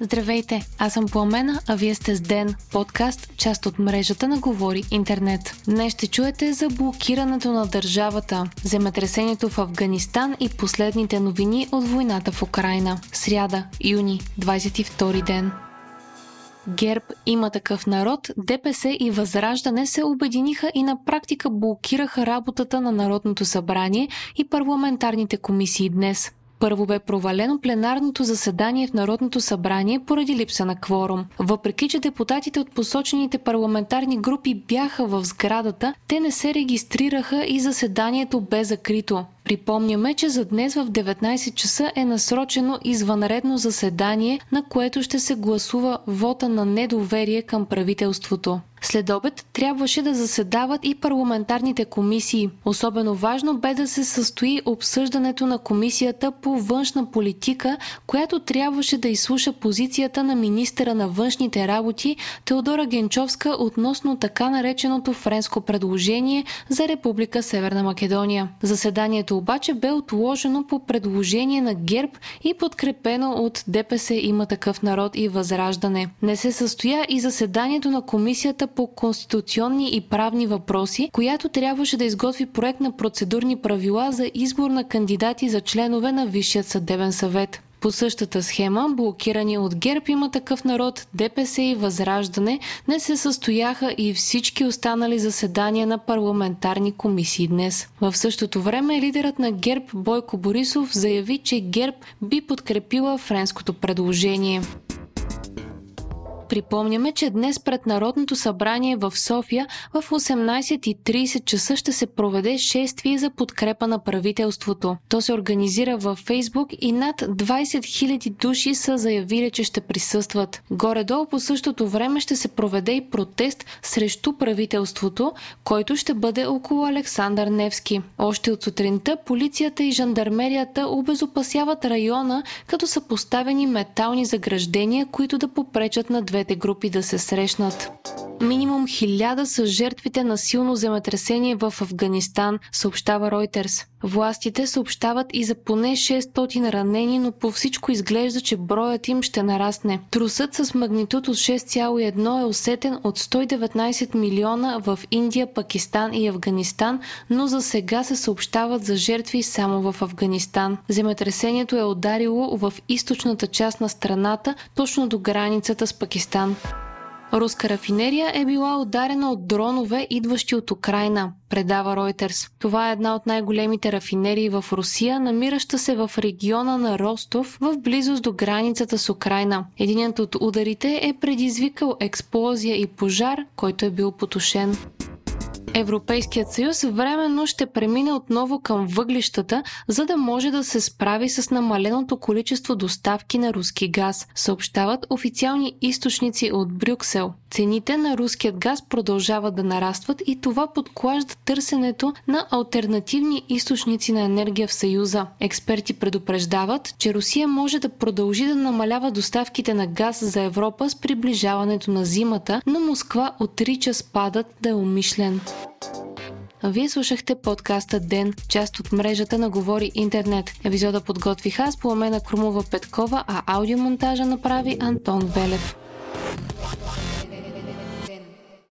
Здравейте, аз съм Пламена, а вие сте с Ден, подкаст, част от мрежата на Говори Интернет. Днес ще чуете за блокирането на държавата, земетресението в Афганистан и последните новини от войната в Украина. Сряда, юни, 22 ден. ГЕРБ има такъв народ, ДПС и Възраждане се обединиха и на практика блокираха работата на Народното събрание и парламентарните комисии днес. Първо бе провалено пленарното заседание в Народното събрание поради липса на кворум. Въпреки, че депутатите от посочените парламентарни групи бяха в сградата, те не се регистрираха и заседанието бе закрито. Припомняме, че за днес в 19 часа е насрочено извънредно заседание, на което ще се гласува вота на недоверие към правителството. След обед трябваше да заседават и парламентарните комисии. Особено важно бе да се състои обсъждането на комисията по външна политика, която трябваше да изслуша позицията на министъра на външните работи Теодора Генчовска относно така нареченото френско предложение за Република Северна Македония. Заседанието обаче бе отложено по предложение на ГЕРБ и подкрепено от ДПС има такъв народ и възраждане. Не се състоя и заседанието на комисията по конституционни и правни въпроси, която трябваше да изготви проект на процедурни правила за избор на кандидати за членове на Висшият съдебен съвет. По същата схема, блокирани от ГЕРБ има такъв народ, ДПС и Възраждане не се състояха и всички останали заседания на парламентарни комисии днес. В същото време лидерът на ГЕРБ Бойко Борисов заяви, че ГЕРБ би подкрепила френското предложение. Припомняме, че днес пред Народното събрание в София в 18.30 часа ще се проведе шествие за подкрепа на правителството. То се организира във Фейсбук и над 20 000 души са заявили, че ще присъстват. Горе-долу по същото време ще се проведе и протест срещу правителството, който ще бъде около Александър Невски. Още от сутринта полицията и жандармерията обезопасяват района, като са поставени метални заграждения, които да попречат на две двете групи да се срещнат. Минимум хиляда са жертвите на силно земетресение в Афганистан, съобщава Reuters. Властите съобщават и за поне 600 ранени, но по всичко изглежда, че броят им ще нарасне. Трусът с магнитуд от 6,1 е усетен от 119 милиона в Индия, Пакистан и Афганистан, но за сега се съобщават за жертви само в Афганистан. Земетресението е ударило в източната част на страната, точно до границата с Пакистан. Руска рафинерия е била ударена от дронове, идващи от Украина, предава Reuters. Това е една от най-големите рафинерии в Русия, намираща се в региона на Ростов, в близост до границата с Украина. Единият от ударите е предизвикал експлозия и пожар, който е бил потушен. Европейският съюз временно ще премине отново към въглищата, за да може да се справи с намаленото количество доставки на руски газ, съобщават официални източници от Брюксел. Цените на руският газ продължават да нарастват и това подклажда търсенето на альтернативни източници на енергия в Съюза. Експерти предупреждават, че Русия може да продължи да намалява доставките на газ за Европа с приближаването на зимата, но Москва отрича спадът да е умишлен. Вие слушахте подкаста Ден, част от мрежата на Говори Интернет. Епизода подготвих аз, Пламена Крумова Петкова, а аудиомонтажа направи Антон Велев.